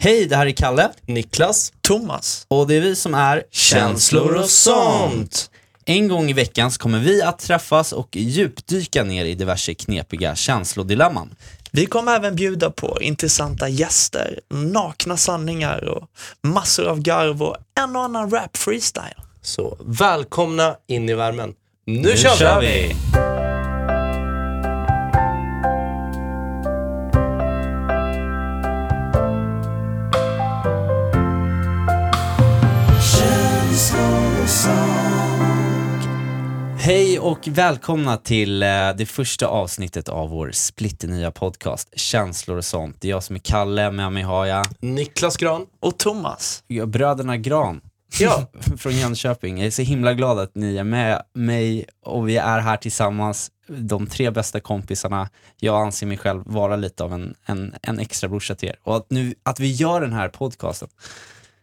Hej, det här är Kalle Niklas. Thomas. och det är vi som är Känslor och sånt. En gång i veckan så kommer vi att träffas och djupdyka ner i diverse knepiga känslodilemman. Vi kommer även bjuda på intressanta gäster, nakna sanningar och massor av garv och en och annan rap freestyle. Så välkomna in i värmen. Nu, kör, vi! Hej och välkomna till eh, det första avsnittet av vår splitternya podcast Känslor och sånt. Det är jag som är Kalle, med mig har jag Niklas Gran. Och Thomas. bröderna Gran Ja, från Jönköping. Jag är så himla glad att ni är med mig och vi är här tillsammans, de tre bästa kompisarna. Jag anser mig själv vara lite av en, en, en extra brorsa till er. Och att, nu, att vi gör den här podcasten,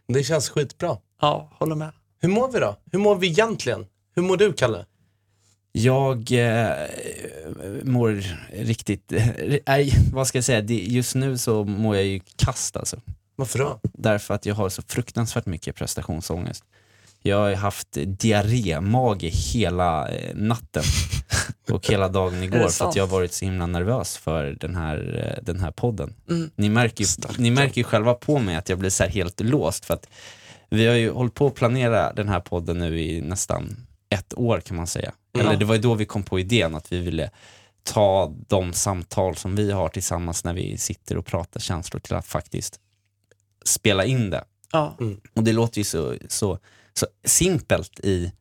det känns skitbra. Ja, håller med. Hur mår vi då? Hur mår vi egentligen? Hur mår du, Kalle? Jag eh, mår riktigt, nej, vad ska jag säga, just nu så mår jag ju kast alltså. Varför då? Därför att jag har så fruktansvärt mycket prestationsångest. Jag har haft diarrémage hela eh, natten och hela dagen igår för att jag har varit så himla nervös för den här, eh, den här podden. Mm. Ni märker, ju, ni märker ju själva på mig att jag blir så helt låst för att vi har ju hållit på att planera den här podden nu i nästan ett år kan man säga. Mm. Eller det var ju då vi kom på idén att vi ville ta de samtal som vi har tillsammans när vi sitter och pratar känslor till att faktiskt spela in det. Ja. Och det låter ju så, så, så simpelt i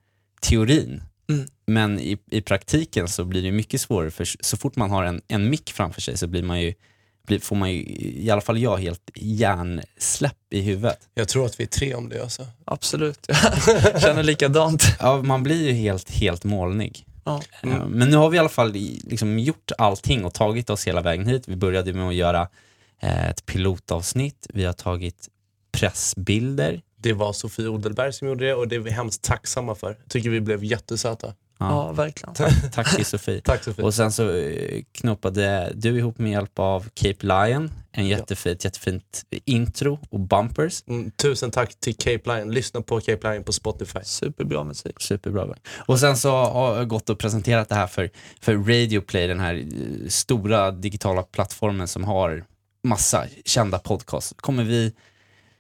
teorin. Mm. Men i, i praktiken så blir det mycket svårare, för så fort man har en, en mick framför sig så blir man ju, blir, får man ju, i alla fall jag, helt hjärnsläpp i huvudet. Jag tror att vi är tre om det alltså. Absolut. Jag känner likadant. Ja, man blir ju helt, helt molnig. Ja. Mm. Men nu har vi i alla fall liksom gjort allting och tagit oss hela vägen hit. Vi började med att göra eh, ett pilotavsnitt, vi har tagit pressbilder. Det var Sofie Odelberg som gjorde det och det är vi hemskt tacksamma för. Tycker vi blev jättesöta. Ja, verkligen. Tack till Sofie. Tack Sofie. Och sen så eh, knoppade du ihop med hjälp av Cape Lion en jättefint, jättefint intro och bumpers. Mm, tusen tack till Cape Lion. Lyssna på Cape Lion på Spotify. Superbra musik. Superbra. Och sen så har jag gått och presenterat det här för, för Radio Play, den här eh, stora digitala plattformen som har massa kända podcasts. Kommer vi,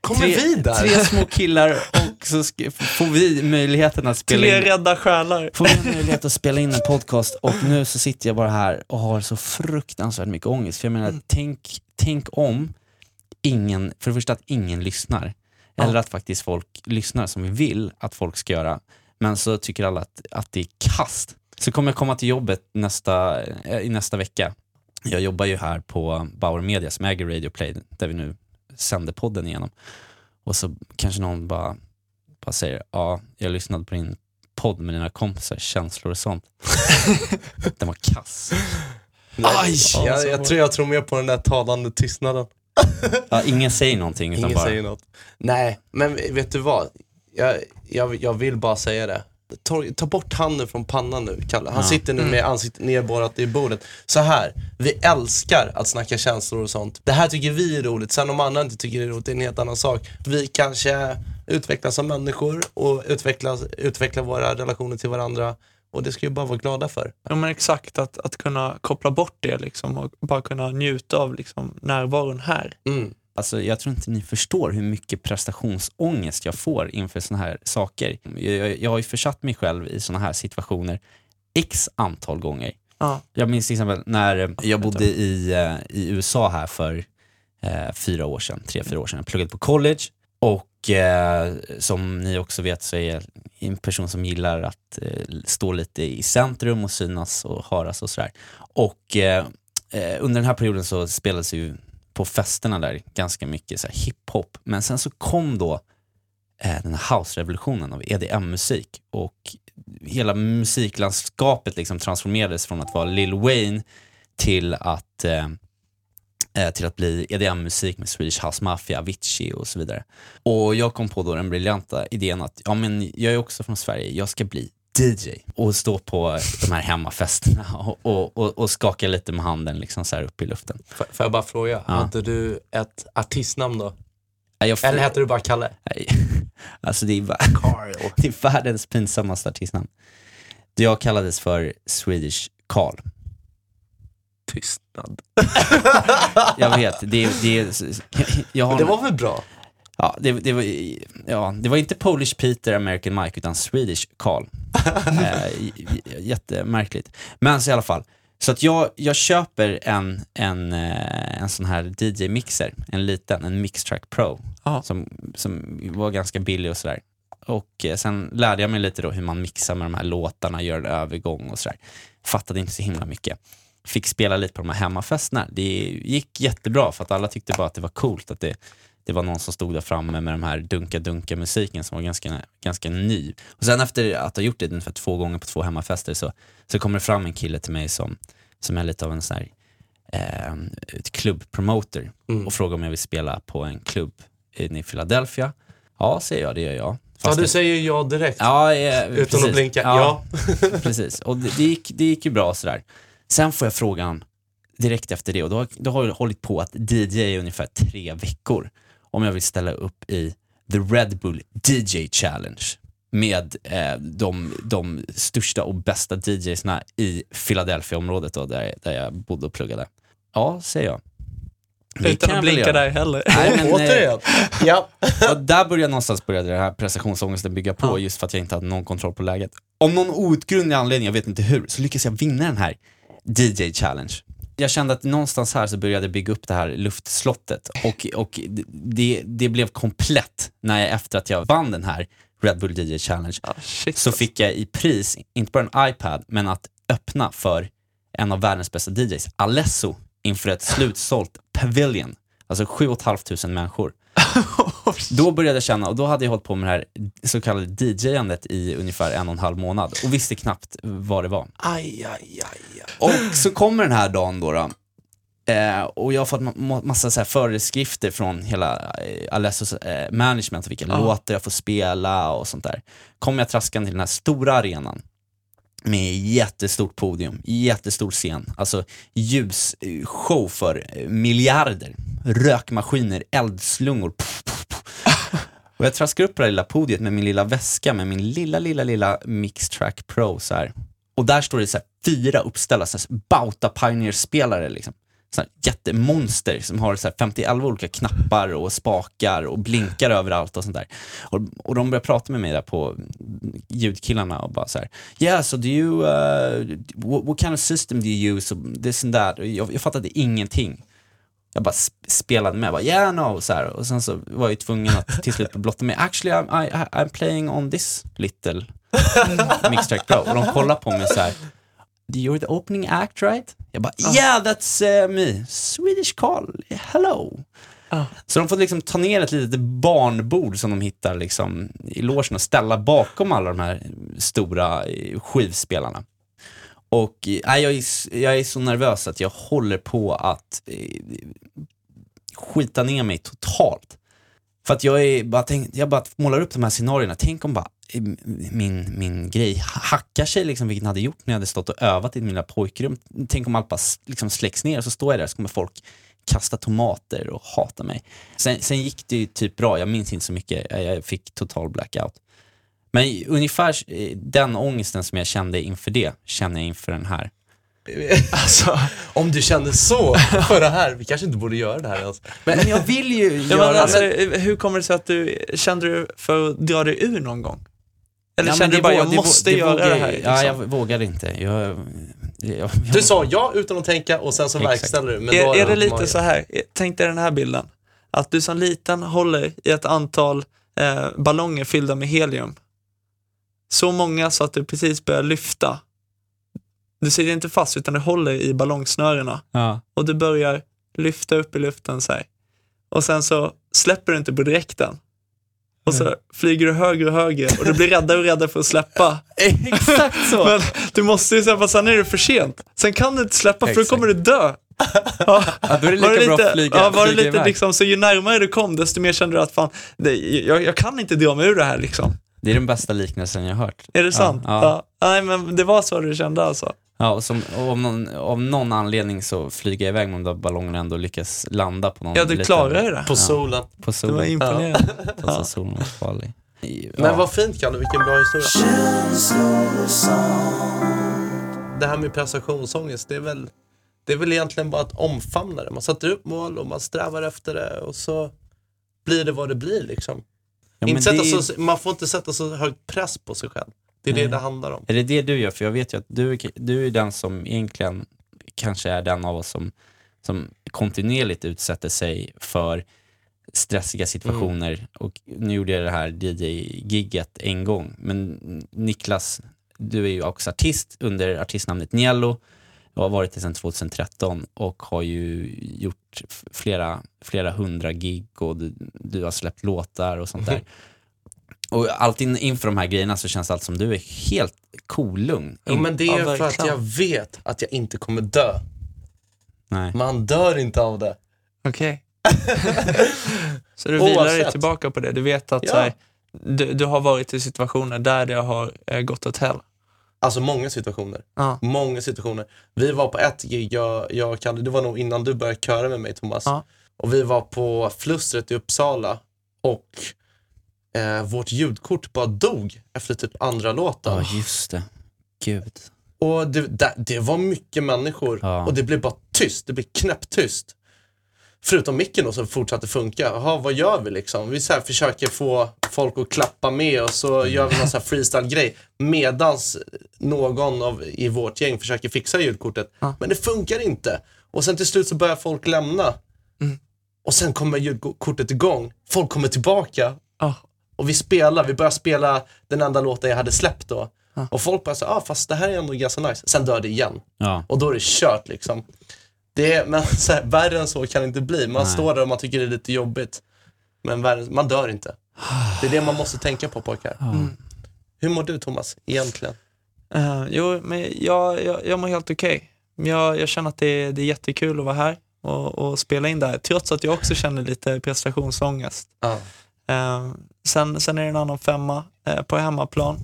Kommer tre, vi där? tre små killar så får vi möjligheten att spela in rädda själar. Får vi möjlighet att spela in en podcast och nu så sitter jag bara här och har så fruktansvärt mycket ångest. För jag menar, tänk, tänk om ingen, för det första att ingen lyssnar. Eller att faktiskt folk lyssnar som vi vill att folk ska göra. Men så tycker alla att, att det är kast. Så kommer jag komma till jobbet nästa, eh, i nästa vecka. Jag jobbar ju här på Bauer Media som äger Radio Play, där vi nu sänder podden igenom. Och så kanske någon bara, bara säger, ja, jag lyssnade på din podd med dina kompisar, känslor och sånt. Den var kass. Aj! Ja, Jag, så- jag, tror jag tror mer på den där talande tystnaden. Ja, ingen säger någonting utan Ingen bara, säger något. Nej, men vet du vad? Jag, jag, jag vill bara säga det. Ta, ta bort handen från pannan nu, Kalle. Han Ja. sitter nu med ansiktet nerborrat i bordet. Så här, vi älskar att snacka känslor och sånt. Det här tycker vi är roligt. Sen om andra inte tycker det är roligt, det är en helt annan sak. Vi kanske utvecklas som människor och utvecklas, utvecklar våra relationer till varandra. Och det ska vi bara vara glada för. Ja men exakt, att, att kunna koppla bort det liksom och bara kunna njuta av liksom närvaron här. Mm. alltså, jag tror inte ni förstår hur mycket prestationsångest jag får inför såna här saker. Jag, jag har ju försatt mig själv i såna här situationer x antal gånger. Ja. Jag minns till exempel när jag bodde i, eh, i USA här för eh, fyra år sedan, tre, fyra år sedan. Jag pluggade på college och eh, som ni också vet så är jag en person som gillar att eh, stå lite i centrum och synas och höras och sådär. Och eh, eh under den här perioden så spelades ju på festerna där ganska mycket så här hiphop. Men sen så kom då eh, den här house-revolutionen av EDM-musik och hela musiklandskapet liksom transformerades från att vara Lil Wayne till att, eh, till att bli EDM-musik med Swedish House Mafia, Avicii och så vidare. Och jag kom på då den briljanta idén att ja, men jag är också från Sverige, jag ska bli DJ och stå på de här hemmafesterna och, och, och, och skaka lite med handen liksom så här upp i luften. Får får jag bara fråga, Ja. hade du ett artistnamn då? Jag, Eller heter du bara Kalle? nej. Alltså det är, Carl. det är världens pinsammaste artistnamn. Jag kallades för Swedish Carl. Tystnad. Jag vet, det, det, jag har, Det var väl bra? ja, det, det, var, ja, det var inte Polish Peter, American Mike, utan Swedish Carl. eh, jättemärkligt. Men så i alla fall, så att jag, jag köper en, en, eh, en sån här DJ-mixer, en liten, en Mixtrack Pro, som, som var ganska billig och sådär. Och eh, sen lärde jag mig lite då hur man mixar med de här låtarna, gör en övergång och sådär. Fattade inte så himla mycket. Fick spela lite på de här hemmafesterna. Det gick jättebra för att alla tyckte bara att det var coolt att det, det var någon som stod där framme med de här dunka-dunka-musiken som var ganska, ganska ny. Och sen efter att ha gjort det ungefär två gånger på två hemmafester så, så kommer det fram en kille till mig som, som är lite av en sån här eh, klubbpromoter Mm. och frågar om jag vill spela på en klubb i Philadelphia. Ja, säger jag, det gör jag. Ja, Fast du det- säger ja direkt. Ja, eh, Utan precis. att blinka. Ja. precis. Och det, det, gick, det gick ju bra sådär. Sen får jag frågan direkt efter det och då, har- då har jag hållit på att DJ i ungefär tre veckor om jag vill ställa upp i The Red Bull DJ Challenge med eh, de, de största och bästa DJsna i Philadelphia-området då, där, där jag bodde och pluggade. Ja, säger jag. Det Utan kan att blinka där heller. Nej, men, eh, Återigen. Ja. och där började någonstans började den här prestationsångesten bygga på Ja. just för att jag inte hade någon kontroll på läget. Om någon outgrundlig anledning, jag vet inte hur, så lyckades jag vinna den här DJ Challenge. Jag kände att någonstans här så började jag bygga upp det här luftslottet och, och det, det blev komplett när jag efter att jag vann den här Red Bull DJ Challenge shit. så fick jag i pris, inte bara en iPad, men att öppna för en av världens bästa DJs, Alesso, inför ett slutsålt Pavilion. Alltså 7 500 människor. Då började jag känna, och då hade jag hållit på med det här så kallade DJ-andet i ungefär en och en halv månad och visste knappt vad det var. Aj, aj, aj. Och så kommer den här dagen då. då eh, och jag har fått ma- ma- massa så föreskrifter från hela eh, Alessos eh, management, vilka Ja. låtar jag får spela och sånt där. Kommer jag traskande till den här stora arenan med jättestort podium, jättestor scen, alltså ljusshow eh, för eh, miljarder, rökmaskiner, eldslungor. Puff, puff, puff. Och jag traskar upp på det här lilla podiet med min lilla väska med min lilla, lilla, lilla Mixtrack Pro så här. Och där står det så här, fyra uppställda så här, Bauta Pioneer-spelare liksom. Jättemonster som har så här, 51 olika knappar och spakar och blinkar överallt och sånt där. Och, och de börjar prata med mig där på ljudkillarna och bara så här, yeah so do you, uh, what, what kind of system do you use, this and that. Jag, jag fattade ingenting. Jag bara sp- spelade med, bara yeah no, så här. och sen så var jag tvungen att till slut blotta mig. Actually I'm, I- I'm playing on this little Mixtrack Pro. Och de kollar på mig så här. You're the opening act right? Jag bara, yeah that's uh, me. Swedish Carl, hello. Ja. Så de får liksom ta ner ett litet barnbord som de hittar liksom i logen och ställa bakom alla de här stora eh, skivspelarna. Och eh, nej, jag, är, jag är så nervös att jag håller på att eh, skita ner mig totalt. För att jag, är bara tänk, jag bara målar upp de här scenarierna. Tänk om bara eh, min, min grej hackar sig, liksom, vilket den hade gjort när jag hade stått och övat i min lilla pojkrum. Tänk om allt bara liksom släcks ner och så står jag där så kommer folk kasta tomater och hata mig. Sen, sen gick det ju typ bra, jag minns inte så mycket, jag, fick total blackout. Men ungefär eh, den ångesten som jag kände inför det, känner jag inför den här. Alltså, Om du kände så för det här, vi kanske inte borde göra det här ens. Men Men jag vill ju göra alltså, det. hur kommer det sig att du, kände du för att dra dig ur någon gång? Eller Ja, kände du bara, jag måste det göra det här? Liksom? Ja, jag vågade inte. Jag, jag, jag, du sa ja utan att tänka och sen så Exakt. verkställer du. Men är, är jag det lite så här, tänk dig den här bilden, att du som liten håller i ett antal eh, ballonger fyllda med helium. Så många så att du precis börjar lyfta. Du sitter inte fast utan du håller i ballongsnörena ja. och du börjar lyfta upp i luften så här. Och sen så släpper du inte på direkten. Och så flyger du högre och högre och du blir räddare och räddare för att släppa. Exakt så. Men du måste ju släppa, sen är det för sent. Sen kan du inte släppa för då kommer du dö. Ja. Ja, då är det lika Var det bra lite, att flyga, ja, var det lite liksom, så ju närmare du kom, desto mer kände du att fan, det, jag, jag kan inte dra mig ur det här liksom. Det är den bästa liknelsen jag har hört. Är det sant? Ja, ja. Nej, men det var så du kände alltså. Ja, och som, och om någon, av någon anledning så flyger jag iväg med de där ballongerna ändå och lyckas landa på någon Ja, du klarar ju det. På solen. På Det var solen. imponerande. Alltså solen var farlig. Men vad fint Kalle, vilken bra historia. Det här med prestationsångest, det är väl, det är väl egentligen bara att omfamna det. Man sätter upp mål och man strävar efter det och så blir det vad det blir liksom. Ja, inte sätta är- så, man får inte sätta så hög press på sig själv. Det är det Nej. det handlar om. Är det det du gör? För jag vet ju att du, du är den som egentligen kanske är den av oss som, som kontinuerligt utsätter sig för stressiga situationer. Och nu gjorde jag det här DJ-gigget en gång. Men Niklas, du är ju också artist under artistnamnet Niello och har varit det sedan 2013 och har ju gjort flera, flera hundra gig och du, du har släppt låtar och sånt där. Och alltid in- inför de här grejerna så känns allt som du är helt kolugn. Jo, men det är för att jag vet att jag inte kommer dö. Nej. Man dör inte av det. Okej. så du vilar dig tillbaka på det. Du vet att Ja. så här, du, du har varit i situationer där det har eh, gått åt hell. Alltså många situationer. Ja. Många situationer. Vi var på ett gig, jag, jag Kalle, det var nog innan du började köra med mig Thomas. Ja. Och vi var på Flustret i Uppsala och eh, vårt ljudkort bara dog efter typ andra låten. Ja, just det. Gud. Och det, det, det var mycket människor Ja. och det blev bara tyst, det blev knäpptyst. Förutom micken då som fortsatte funka. Jaha, vad gör vi liksom? Vi så här försöker få folk att klappa med och så gör vi någon så här freestyle-grej. Medans någon av, i vårt gäng försöker fixa ljudkortet. Ja. Men det funkar inte. Och sen till slut så börjar folk lämna. Mm. Och sen kommer ljudkortet igång. Folk kommer tillbaka Ah, och vi spelar, vi börjar spela den enda låten jag hade släppt då. Ja. Och folk bara så, ah fast det här är ändå ganska nice. Sen dör det igen. Ja. Och då är det kört liksom. Det är, men så här, värre än så kan det inte bli. Man Nej. står där och man tycker det är lite jobbigt. Men värre, man dör inte. Det är det man måste tänka på pojkar. Mm. Hur mår du Thomas, egentligen? Eh, jo, men jag, jag, jag mår helt okej. Jag, jag känner att det är, det är jättekul att vara här och, och spela in det här, trots att jag också känner lite prestationsångest. Ja. Eh, sen, sen är det en annan femma eh, på hemmaplan.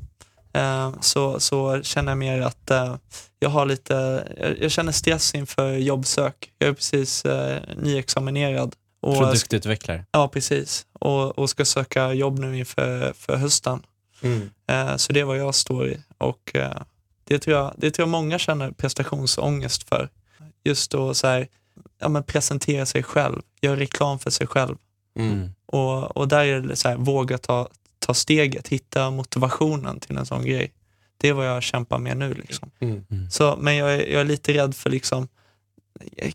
Eh, så, så känner jag mer att eh, jag har lite, jag, jag känner stress inför jobbsök. Jag är precis eh, nyexaminerad. Och, Produktutvecklare. Ja, precis. Och, och ska söka jobb nu inför för hösten. Mm. Eh, så det är vad jag står i. Och eh, det, tror jag, det tror jag många känner prestationsångest för. Just då så här, ja, men presentera sig själv, göra reklam för sig själv. Mm. Mm. Och, och där är det så här, våga ta, ta steget, hitta motivationen till en sån grej. Det är vad jag kämpar med nu. Liksom. Mm. Så, men jag är, jag är lite rädd för liksom,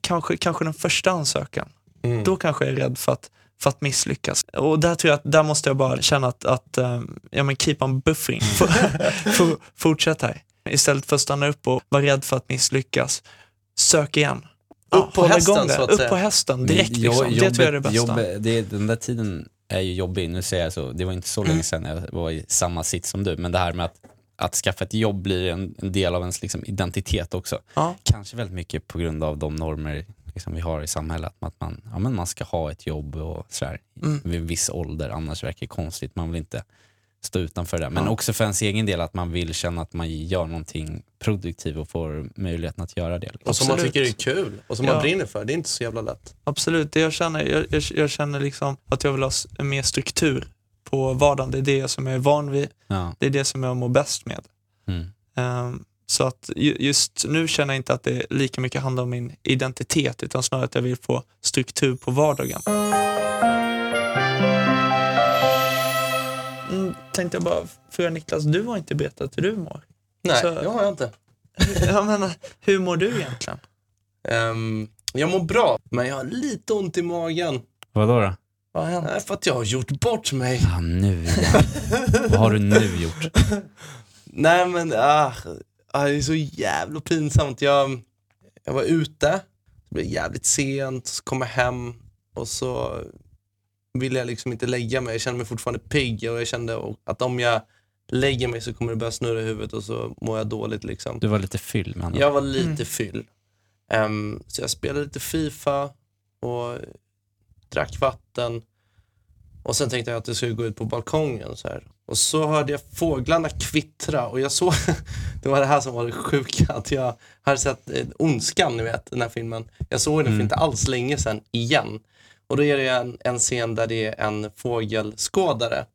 kanske, kanske den första ansökan. Mm. Då kanske jag är rädd för att, för att misslyckas. Och där tror jag att där måste jag bara känna att, att um, ja, men keep on buffering. For, fortsätt här. Istället för att stanna upp och vara rädd för att misslyckas. Sök igen. Upp på hästen, så att Upp säga. på hästen direkt. Liksom. jo- det tror jag är det bästa. jobbet- det, den där tiden är ju jobbig. Nu säger jag så, det var inte så länge Mm. sedan jag var i samma sitt som du. Men det här med att, att skaffa ett jobb blir en, en del av ens liksom, identitet också. Ja. Kanske väldigt mycket på grund av de normer liksom, vi har i samhället. Att man, ja, men man ska ha ett jobb och sådär, Mm. vid en viss ålder. Annars verkar det konstigt. Man vill inte stå utanför det. Men Ja. också för ens egen del att man vill känna att man gör någonting produktivt och får möjligheten att göra det. Liksom. Och som man Absolut. tycker är kul och som Ja. man brinner för. Det är inte så jävla lätt. Absolut, jag känner, jag, jag, jag känner liksom att jag vill ha mer struktur på vardagen. Det är det som jag är van vid. Ja. Det är det som jag mår bäst med. Mm. Ehm, så att ju- just nu känner jag inte att det lika mycket handlar om min identitet utan snarare att jag vill få struktur på vardagen. Tänkte jag bara fråga Niklas, du har inte berättat hur du mår. Nej, Så- det har jag inte. Jag menar, hur mår du egentligen? Ehm, jag mår bra, men jag har lite ont i magen. Vadå då? Vad har hänt? Nej, för att jag har gjort bort mig. Ja, nu igen. Vad har du nu gjort? Nej men, ah, ah, det är så jävla pinsamt. Jag, jag var ute, det blev jävligt sent, så kom jag hem och så ville jag liksom inte lägga mig. Jag kände mig fortfarande pigg och jag kände att om jag lägger mig så kommer det börja snurra i huvudet och så mår jag dåligt liksom. Du var lite fylld med andra Jag var lite Mm. fyll. Ehm, så jag spelade lite FIFA och drack vatten. Och sen tänkte jag att jag skulle gå ut på balkongen så här, Och så hörde jag fåglarna kvittra och jag såg, det var det här som var det sjuka, att jag hade sett eh, Ondskan, ni vet, den här filmen. Jag såg den för inte alls länge sedan, igen. Och då är det en, en scen där det är en fågelskådare,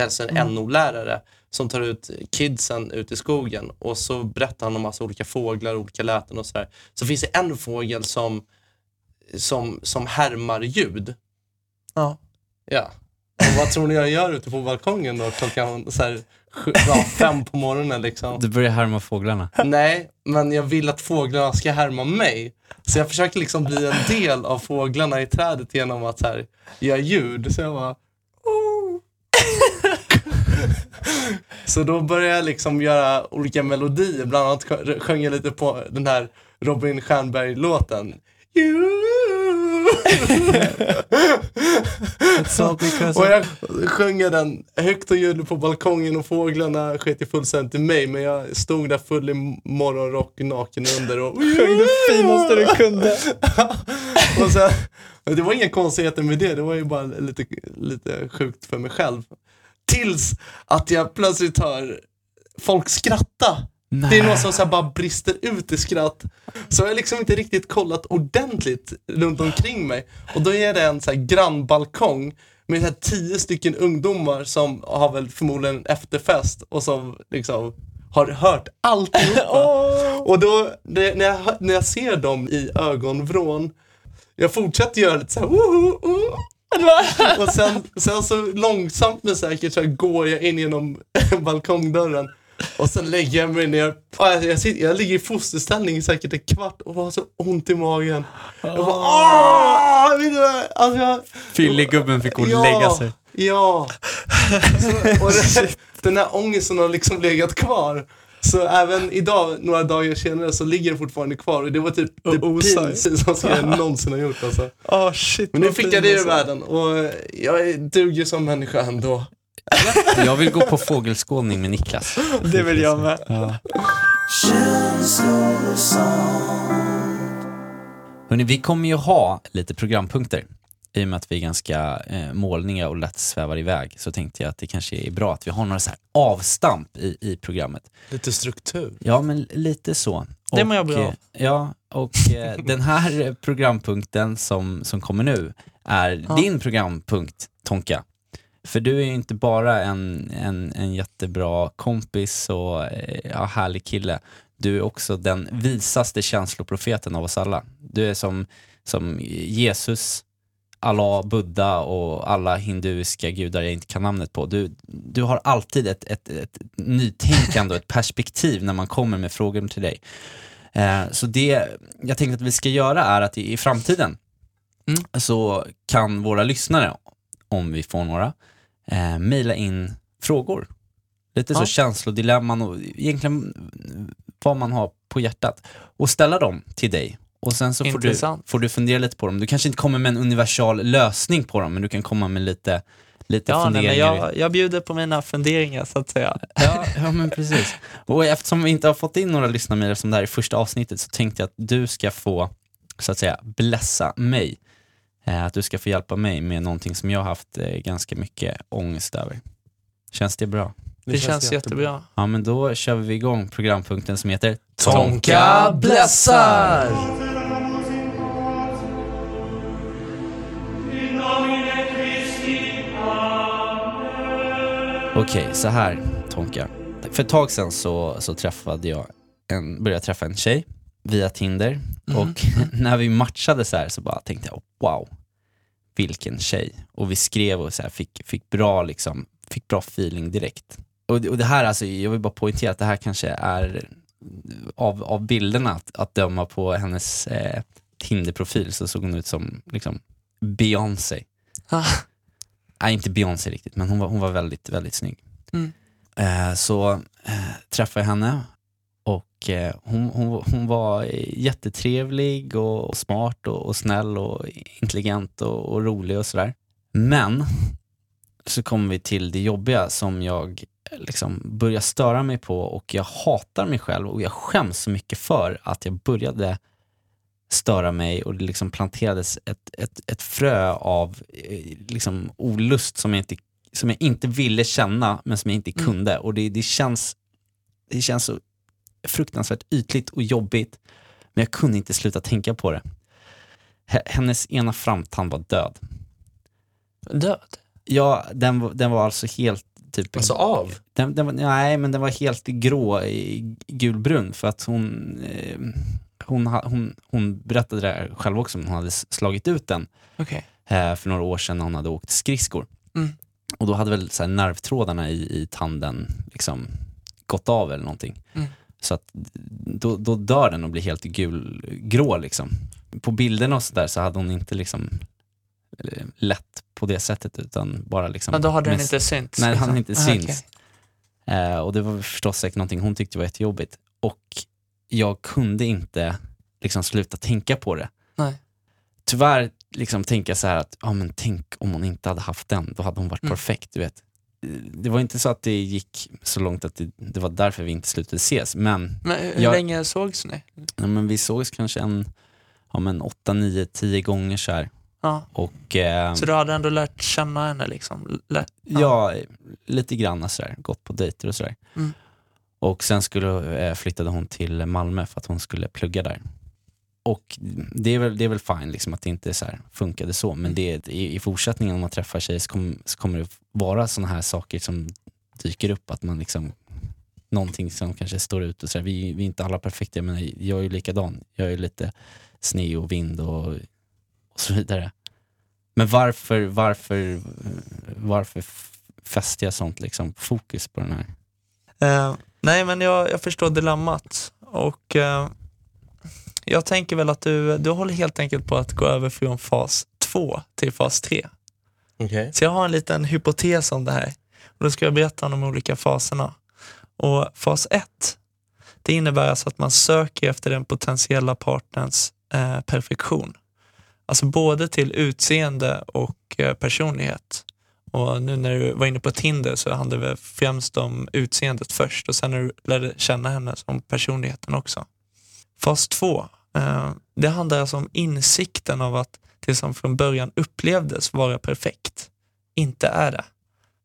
alltså en NO-lärare, som tar ut kidsen ut i skogen och så berättar han om massa olika fåglar, olika läten och sådär. Så finns det en fågel som, som, som härmar ljud. Ja. Ja. Och vad tror ni jag gör ute på balkongen då klockan så här, sju, ja, fem på morgonen liksom? Du börjar härma fåglarna. Nej, men jag vill att fåglarna ska härma mig. Så jag försöker liksom bli en del av fåglarna i trädet genom att här, göra ljud. Så jag bara... "Oh." Så då började jag liksom göra olika melodier. Bland annat sjö- sjöng jag lite på den här Robin Stjernberg-låten. och jag sjöng den högt och ljudligt på balkongen och fåglarna sket ju fullständigt i mig. Men jag stod där full i morgonrock, naken under och Sjöng det finaste du kunde. och sen, det var inga konstigheter med det, det var ju bara lite, lite sjukt för mig själv. Tills att jag plötsligt hör folk skratta. Det är någon som så här bara brister ut i skratt. Så jag har liksom inte riktigt kollat ordentligt runt omkring mig. Och då är det en så här grannbalkong med så här tio stycken ungdomar som har väl förmodligen en efterfest och som liksom har hört alltihopa. Och då, det, när, jag, när jag ser dem i ögonvrån, jag fortsätter göra lite såhär woho, woho. Och sen, sen så långsamt men säkert så här går jag in genom balkongdörren och sen lägger jag mig ner. Ja, Jag, sitter, jag ligger i fosterställning i säkert en kvart och har så ont i magen. Jag bara åh! Du vad? Alltså jag, Fyllegubben fick gå och lägga sig. Ja. Så, och det, den här ångesten har liksom legat kvar. Så även idag, några dagar senare, så ligger den fortfarande kvar. Och det var typ det pinsammaste jag någonsin har gjort alltså. Oh, shit, Men nu fick jag det ur världen och jag duger som människa ändå. Jag vill gå på fågelskådning med Niklas. Det vill jag med. Ja. Hörrni, vi kommer ju ha lite programpunkter. I och med att vi är ganska eh, målningar och lätt svävar iväg så tänkte jag att det kanske är bra att vi har några så här avstamp i, i programmet. Lite struktur. Ja, men lite så. Det mår jag bra eh, av. Ja, och eh, den här programpunkten som, som kommer nu är din programpunkt, Tonka. För du är ju inte bara en, en, en jättebra kompis och eh, ja, härlig kille. Du är också den visaste känsloprofeten av oss alla. Du är som, som Jesus, Allah, Buddha och alla hinduiska gudar jag inte kan namnet på. Du, du har alltid ett, ett, ett nytänkande och ett perspektiv när man kommer med frågor till dig. Eh, så det jag tänkte att vi ska göra är att i, i framtiden Mm. så kan våra lyssnare, om vi får några, eh, mejla in frågor. Lite så Ja. känslodilemman och egentligen vad man har på hjärtat. Och ställa dem till dig. Och sen så får du, får du fundera lite på dem. Du kanske inte kommer med en universal lösning på dem, men du kan komma med lite, lite Ja, nej, funderingar. men jag, jag bjuder på mina funderingar så att säga. Ja, ja men precis. Och eftersom vi inte har fått in några lyssnarmejl som det här är första avsnittet så tänkte jag att du ska få, så att säga, blessa mig. Eh, att du ska få hjälpa mig med någonting som jag har haft eh, ganska mycket ångest över. Känns det bra? Det, känns jättebra. Ja men då kör vi igång programpunkten som heter Tonka blessar! Okej, så här Tonka. För ett tag sedan så, så träffade jag en, började jag träffa en tjej via Tinder och när vi matchade så här så bara tänkte jag wow, vilken tjej. Och vi skrev och så här, fick, fick, bra, liksom, fick bra feeling direkt. Och, och det här, alltså, jag vill bara poängtera att det här kanske är av, av bilderna att, att döma på hennes eh, Tinder-profil så såg hon ut som liksom, Beyoncé. Ah. Nej, inte Beyoncé riktigt, men hon var, hon var väldigt, väldigt snygg. Mm. Eh, så eh, träffade jag henne och eh, hon, hon, hon var jättetrevlig och, och smart och, och snäll och intelligent och, och rolig och sådär. Men så kommer vi till det jobbiga som jag eh, liksom börjar störa mig på och jag hatar mig själv och jag skäms så mycket för att jag började störa mig och det liksom planterades ett, ett, ett frö av eh, liksom olust som jag inte som jag inte ville känna men som jag inte Mm. kunde. Och det, det, känns, det känns så fruktansvärt ytligt och jobbigt. Men jag kunde inte sluta tänka på det. Hennes ena framtand var död. Död? Ja, den, den var alltså helt typ... Alltså av? Den, den var, nej, men den var helt grå, i gulbrun för att hon, eh, hon, hon, hon berättade det här själv också, men hon hade slagit ut den Okej. eh, för några år sedan när hon hade åkt skridskor. Mm. Och då hade väl så här, nervtrådarna i, i tanden liksom gått av eller någonting. Mm. Så att då, då dör den och blir helt gulgrå liksom. På bilderna och sådär så hade hon inte liksom eh, lätt på det sättet utan bara liksom Men då hade den inte synts? Nej, liksom. han inte Ah, syns. okej. Eh, och det var förstås säkert någonting hon tyckte var jättejobbigt. Och jag kunde inte liksom sluta tänka på det. Nej. Tyvärr liksom tänka så här att, ja men tänk om hon inte hade haft den, då hade hon varit Mm. perfekt, du vet. Det var inte så att det gick så långt att det, det var därför vi inte slutade ses, men, Men hur Jag- länge sågs ni? ja, men vi sågs kanske en, ja men åtta, nio, tio gånger så här. Ja. Och eh, Så du hade ändå lärt känna henne liksom? Lä- Ja, lite grann sådär, gått på dejter och sådär. Mm. Och sen skulle, eh, flyttade hon till Malmö för att hon skulle plugga där. Och det är väl, det är väl fine liksom att det inte så här funkade så, men det, i, i fortsättningen om man träffar sig så, kom, så kommer det vara sådana här saker som dyker upp, att man liksom någonting som kanske står ut och sådär. Vi, vi är inte alla perfekta, men jag är ju likadan. Jag är lite sne och vind och, och så vidare. Men varför, varför, varför fäster jag sånt liksom fokus på den här? Uh, nej, men jag, jag förstår dilemmat. Och uh, jag tänker väl att du, du håller helt enkelt på att gå över från fas 2 till fas 3. Okej. Så jag har en liten hypotes om det här. Och då ska jag berätta om de olika faserna. Och fas 1, det innebär alltså att man söker efter den potentiella partners eh, perfektion. Alltså både till utseende och eh, personlighet. Och nu när du var inne på Tinder så handlar det främst om utseendet först och sen när du lärde känna henne som personligheten också. Fas 2, eh, Eh, det handlar alltså om insikten av att det som från början upplevdes vara perfekt inte är det.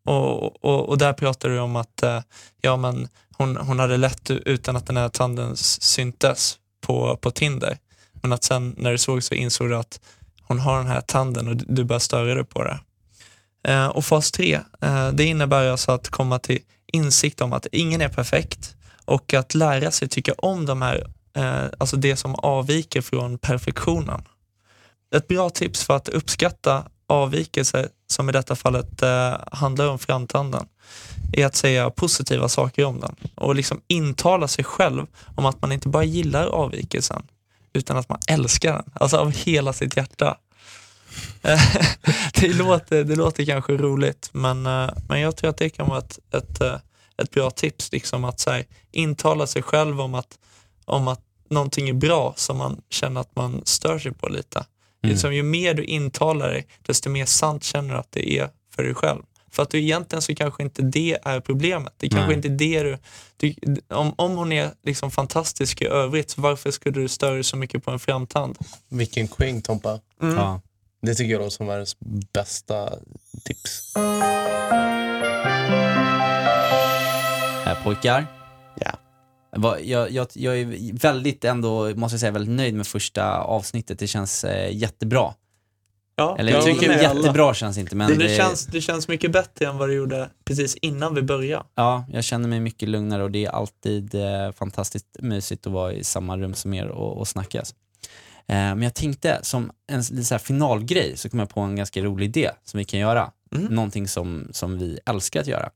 Och, och, och där pratar du om att eh, ja, men hon, hon hade lätt utan att den här tanden syntes på, på Tinder. Men att sen när du såg så insåg du att hon har den här tanden och du, du börjar störa dig på det. Eh, och fas 3, eh, det innebär alltså att komma till insikt om att ingen är perfekt och att lära sig tycka om de här, eh, alltså det som avviker från perfektionen. Ett bra tips för att uppskatta avvikelser, som i detta fallet eh, handlar om framtanden, är att säga positiva saker om den och liksom intala sig själv om att man inte bara gillar avvikelsen utan att man älskar den, alltså av hela sitt hjärta. Eh, det, låter, det låter kanske roligt men, eh, men jag tror att det kan vara ett, ett, eh, ett bra tips, liksom att så här, intala sig själv om att, om att någonting är bra som man känner att man stör sig på lite. Mm. Liksom, ju mer du intalar dig, desto mer sant känner du att det är för dig själv. För att du egentligen så kanske inte det är problemet. Det kanske Nej. inte är det du, du om, om hon är liksom fantastisk i övrigt, så varför skulle du störa dig så mycket på en framtand? Vilken queen Tompa. Ja. Det tycker jag låter som världens bästa tips. Eh, pojkar, Ja. Jag, jag, jag är väldigt ändå, måste jag säga, väldigt nöjd med första avsnittet. Det känns eh, jättebra. Ja, Eller jag tycker med alla. jättebra känns inte men det, det, det, känns, det känns mycket bättre än vad det gjorde precis innan vi började. ja, jag känner mig mycket lugnare och det är alltid eh, fantastiskt mysigt att vara i samma rum som er och, och snackas. Eh, men jag tänkte som en så finalgrej så kom jag på en ganska rolig idé som vi kan göra. Mm. Någonting som, som vi älskar att göra.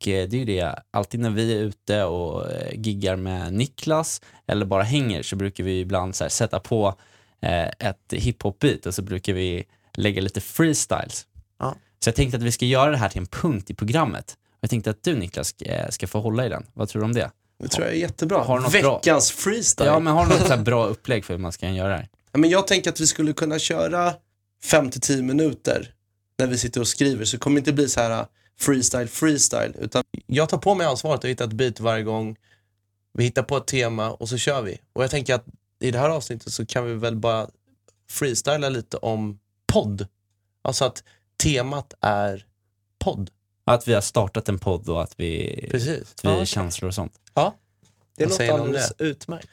Eh, det är ju det, alltid när vi är ute och eh, giggar med Niklas eller bara hänger så brukar vi ibland sätta på eh, ett hiphop-beat och så brukar vi lägga lite freestyles. Ja. Så jag tänkte att vi ska göra det här till en punkt i programmet. Jag tänkte att du Niklas ska, få hålla i den. Vad tror du om det? Det tror jag är jättebra. Har något bra? Veckans freestyle. Ja, men har du något så bra upplägg för hur man ska göra det här? Ja, men jag tänker att vi skulle kunna köra 5-10 minuter när vi sitter och skriver så det kommer inte bli så här freestyle freestyle utan jag tar på mig ansvaret att hitta ett beat varje gång. Vi hittar på ett tema och så kör vi. Och jag tänker att i det här avsnittet så kan vi väl bara freestyla lite om podd. Alltså att temat är podd. Att vi har startat en podd och att vi, Precis. att vi Ja, känslor och sånt. Ja. Det Vad låter alldeles utmärkt.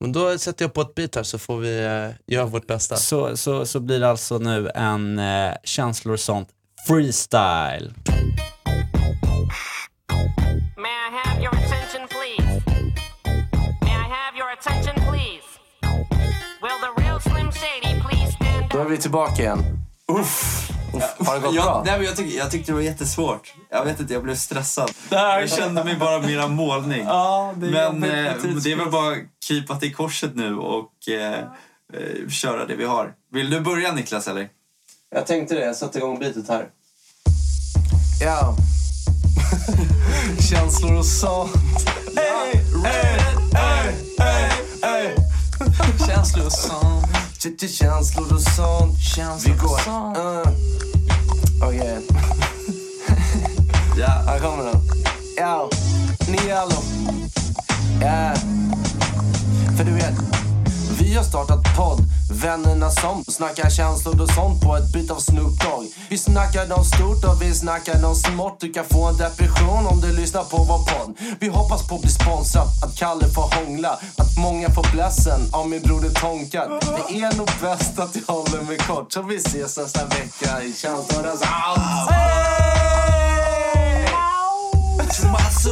Men då sätter jag på ett beat här så får vi eh, göra vårt bästa. Så, så, så blir det alltså nu en eh, känslor och sånt freestyle. Då är vi tillbaka igen. Uff. Har det gått jag, bra? nej, men jag, tyck, jag tyckte det var jättesvårt. Jag vet inte, jag blev stressad. Jag kände mig bara mera målning. Ja, det är men eh, det är väl bara krypa till korset nu och eh, eh, köra det vi har. Vill du börja Niklas eller? Jag tänkte det, jag satte igång beatet här. Ja. Känslor och sånt. Hey, hey, hey, hey, hey. Känslor och sånt. Ch- Känslor och sånt. Känslor Vi går. och sånt. Uh. Oh yeah. Ja. Här kommer den. Ja, ni är allo. Ja. För du vet, vi har startat podd. Vännerna som snackar känslor och sånt på ett bit av Snoop Dogg. Vi snackar om stort och vi snackar om smått. Du kan få en depression om du lyssnar på vår podd. Vi hoppas på att bli sponsrad, att Kalle får hångla. Att många får blessen av min broder Tonka. Det är nog bäst att jag håller mig kort. Så vi ses nästa vecka i känslor och sånt. Tomaso.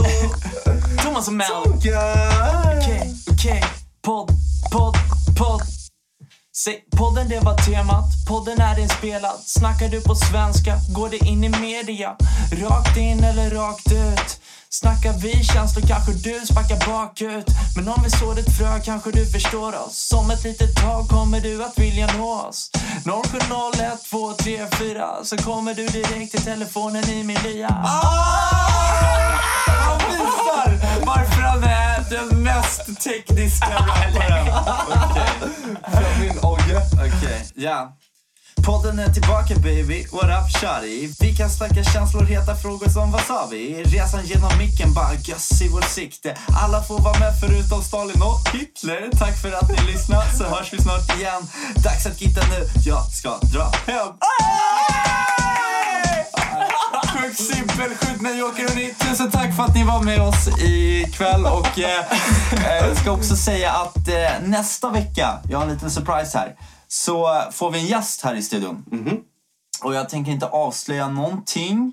Thomas och Mel. Okej, okej. Podd. Säg, podden det var temat, podden är inspelad. Snackar du på svenska, går det in i media? Rakt in eller rakt ut? Snackar vi känslor kanske du sparkar bakut. Men om vi sår ett frö kanske du förstår oss. Som ett litet tag kommer du att vilja nå oss. 0701 234 så kommer du direkt till telefonen i min lya. Han ah! visar varför han är den mest tekniska rapparen. Min Ogge. Okej, ja. Podden är tillbaka baby, what up shawty? Vi kan snacka känslor, heta frågor som vad sa vi? Resan genom micken, bara göss i vårt sikte Alla får vara med förutom Stalin och Hitler Tack för att ni lyssnade, så hörs vi snart igen Dags att gitta nu, jag ska dra hem Sjukt simpel, skjut mig Joker och ni. Tusen tack för att ni var med oss ikväll och eh, eh, jag ska också säga att eh, nästa vecka, jag har en liten surprise här, så får vi en gäst här i studion. Och jag tänker inte avslöja någonting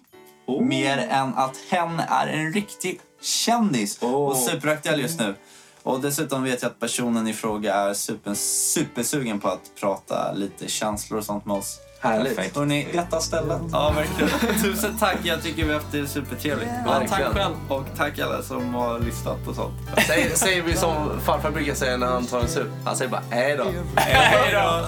mer än att hen är en riktig kändis och superaktuell just nu. Och dessutom vet jag att personen i fråga är super, supersugen på att prata lite känslor och sånt med oss. Härligt. Perfekt. Hörrni, rätta stället. Ja, verkligen. Tusen tack. Jag tycker vi har haft det supertrevligt. Ja, tack själv. Och tack alla som har lyssnat och sånt. Säger, säger vi som farfar brukar säga när han tar en sup. Han säger bara hej då. Hej då!